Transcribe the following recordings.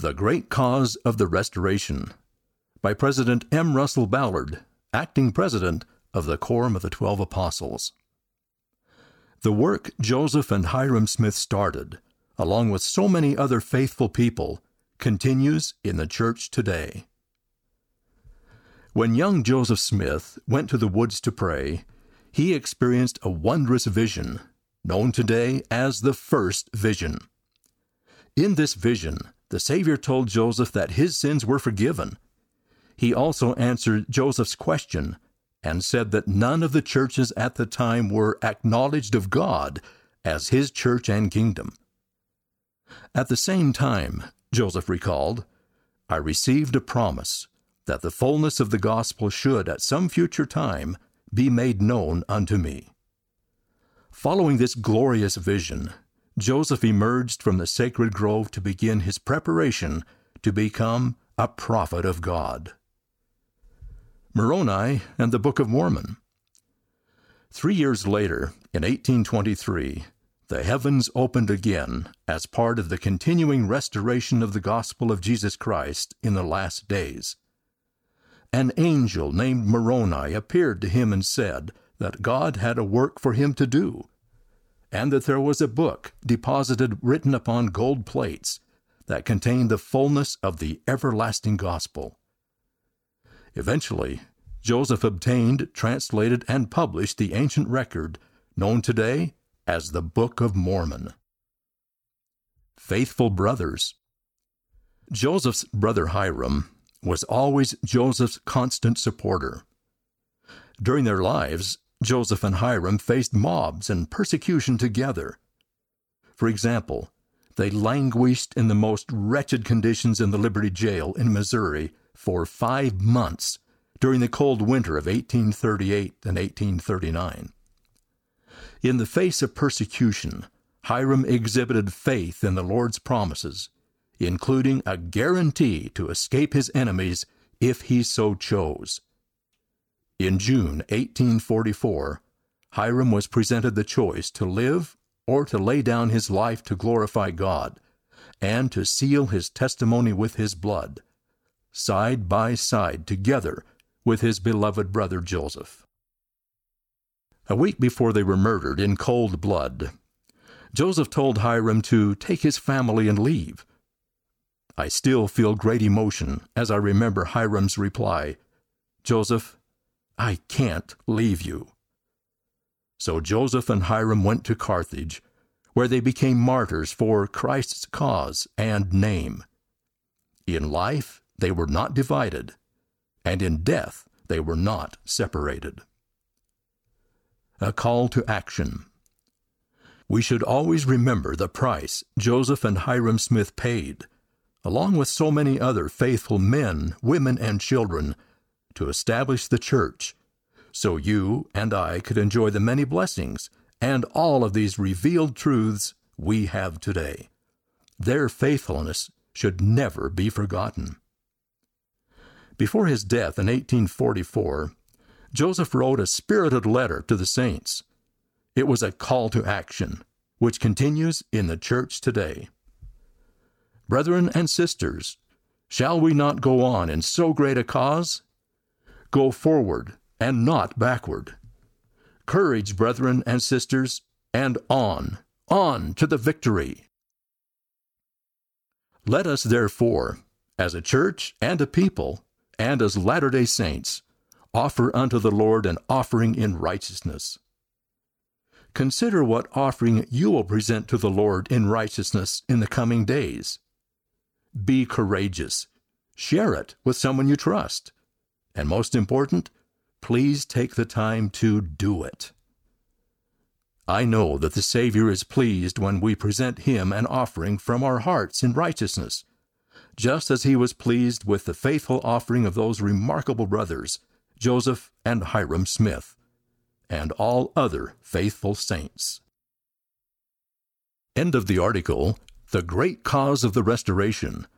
The Great Cause of the Restoration by President M. Russell Ballard, acting president of the Quorum of the Twelve Apostles. The work Joseph and Hyrum Smith started, along with so many other faithful people, continues in the church today. When young Joseph Smith went to the woods to pray, he experienced a wondrous vision, known today as the first vision. In this vision, the Savior told Joseph that his sins were forgiven. He also answered Joseph's question and said that none of the churches at the time were acknowledged of God as his church and kingdom. At the same time, Joseph recalled, I received a promise that the fullness of the gospel should, at some future time, be made known unto me. Following this glorious vision, Joseph emerged from the sacred grove to begin his preparation to become a prophet of God. Moroni and the Book of Mormon. Three years later, in 1823, the heavens opened again as part of the continuing restoration of the gospel of Jesus Christ in the last days. An angel named Moroni appeared to him and said that God had a work for him to do and that there was a book deposited written upon gold plates that contained the fullness of the everlasting gospel. Eventually, Joseph obtained, translated, and published the ancient record known today as the Book of Mormon. Faithful Brothers Joseph's brother Hyrum was always Joseph's constant supporter. During their lives, Joseph and Hyrum faced mobs and persecution together. For example, they languished in the most wretched conditions in the Liberty Jail in Missouri for five months during the cold winter of 1838 and 1839. In the face of persecution, Hyrum exhibited faith in the Lord's promises, including a guarantee to escape his enemies if he so chose. In June 1844, Hyrum was presented the choice to live or to lay down his life to glorify God, and to seal his testimony with his blood, side by side together with his beloved brother Joseph. A week before they were murdered in cold blood, Joseph told Hyrum to take his family and leave. I still feel great emotion as I remember Hyrum's reply Joseph, I can't leave you. So Joseph and Hyrum went to Carthage, where they became martyrs for Christ's cause and name. In life, they were not divided, and in death, they were not separated. A call to action. We should always remember the price Joseph and Hyrum Smith paid, along with so many other faithful men, women, and children to establish the church, so you and I could enjoy the many blessings and all of these revealed truths we have today. Their faithfulness should never be forgotten. Before his death in 1844, Joseph wrote a spirited letter to the saints. It was a call to action, which continues in the church today. Brethren and sisters, shall we not go on in so great a cause? Go forward and not backward. Courage, brethren and sisters, and on, on to the victory. Let us therefore, as a church and a people, and as Latter day Saints, offer unto the Lord an offering in righteousness. Consider what offering you will present to the Lord in righteousness in the coming days. Be courageous. Share it with someone you trust and most important, please take the time to do it. I know that the Savior is pleased when we present Him an offering from our hearts in righteousness, just as He was pleased with the faithful offering of those remarkable brothers, Joseph and Hyrum Smith, and all other faithful saints. End of the article The Great Cause of the Restoration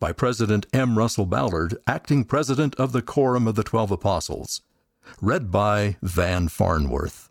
by President M. Russell Ballard, acting president of the Quorum of the Twelve Apostles. Read by Van Farnworth.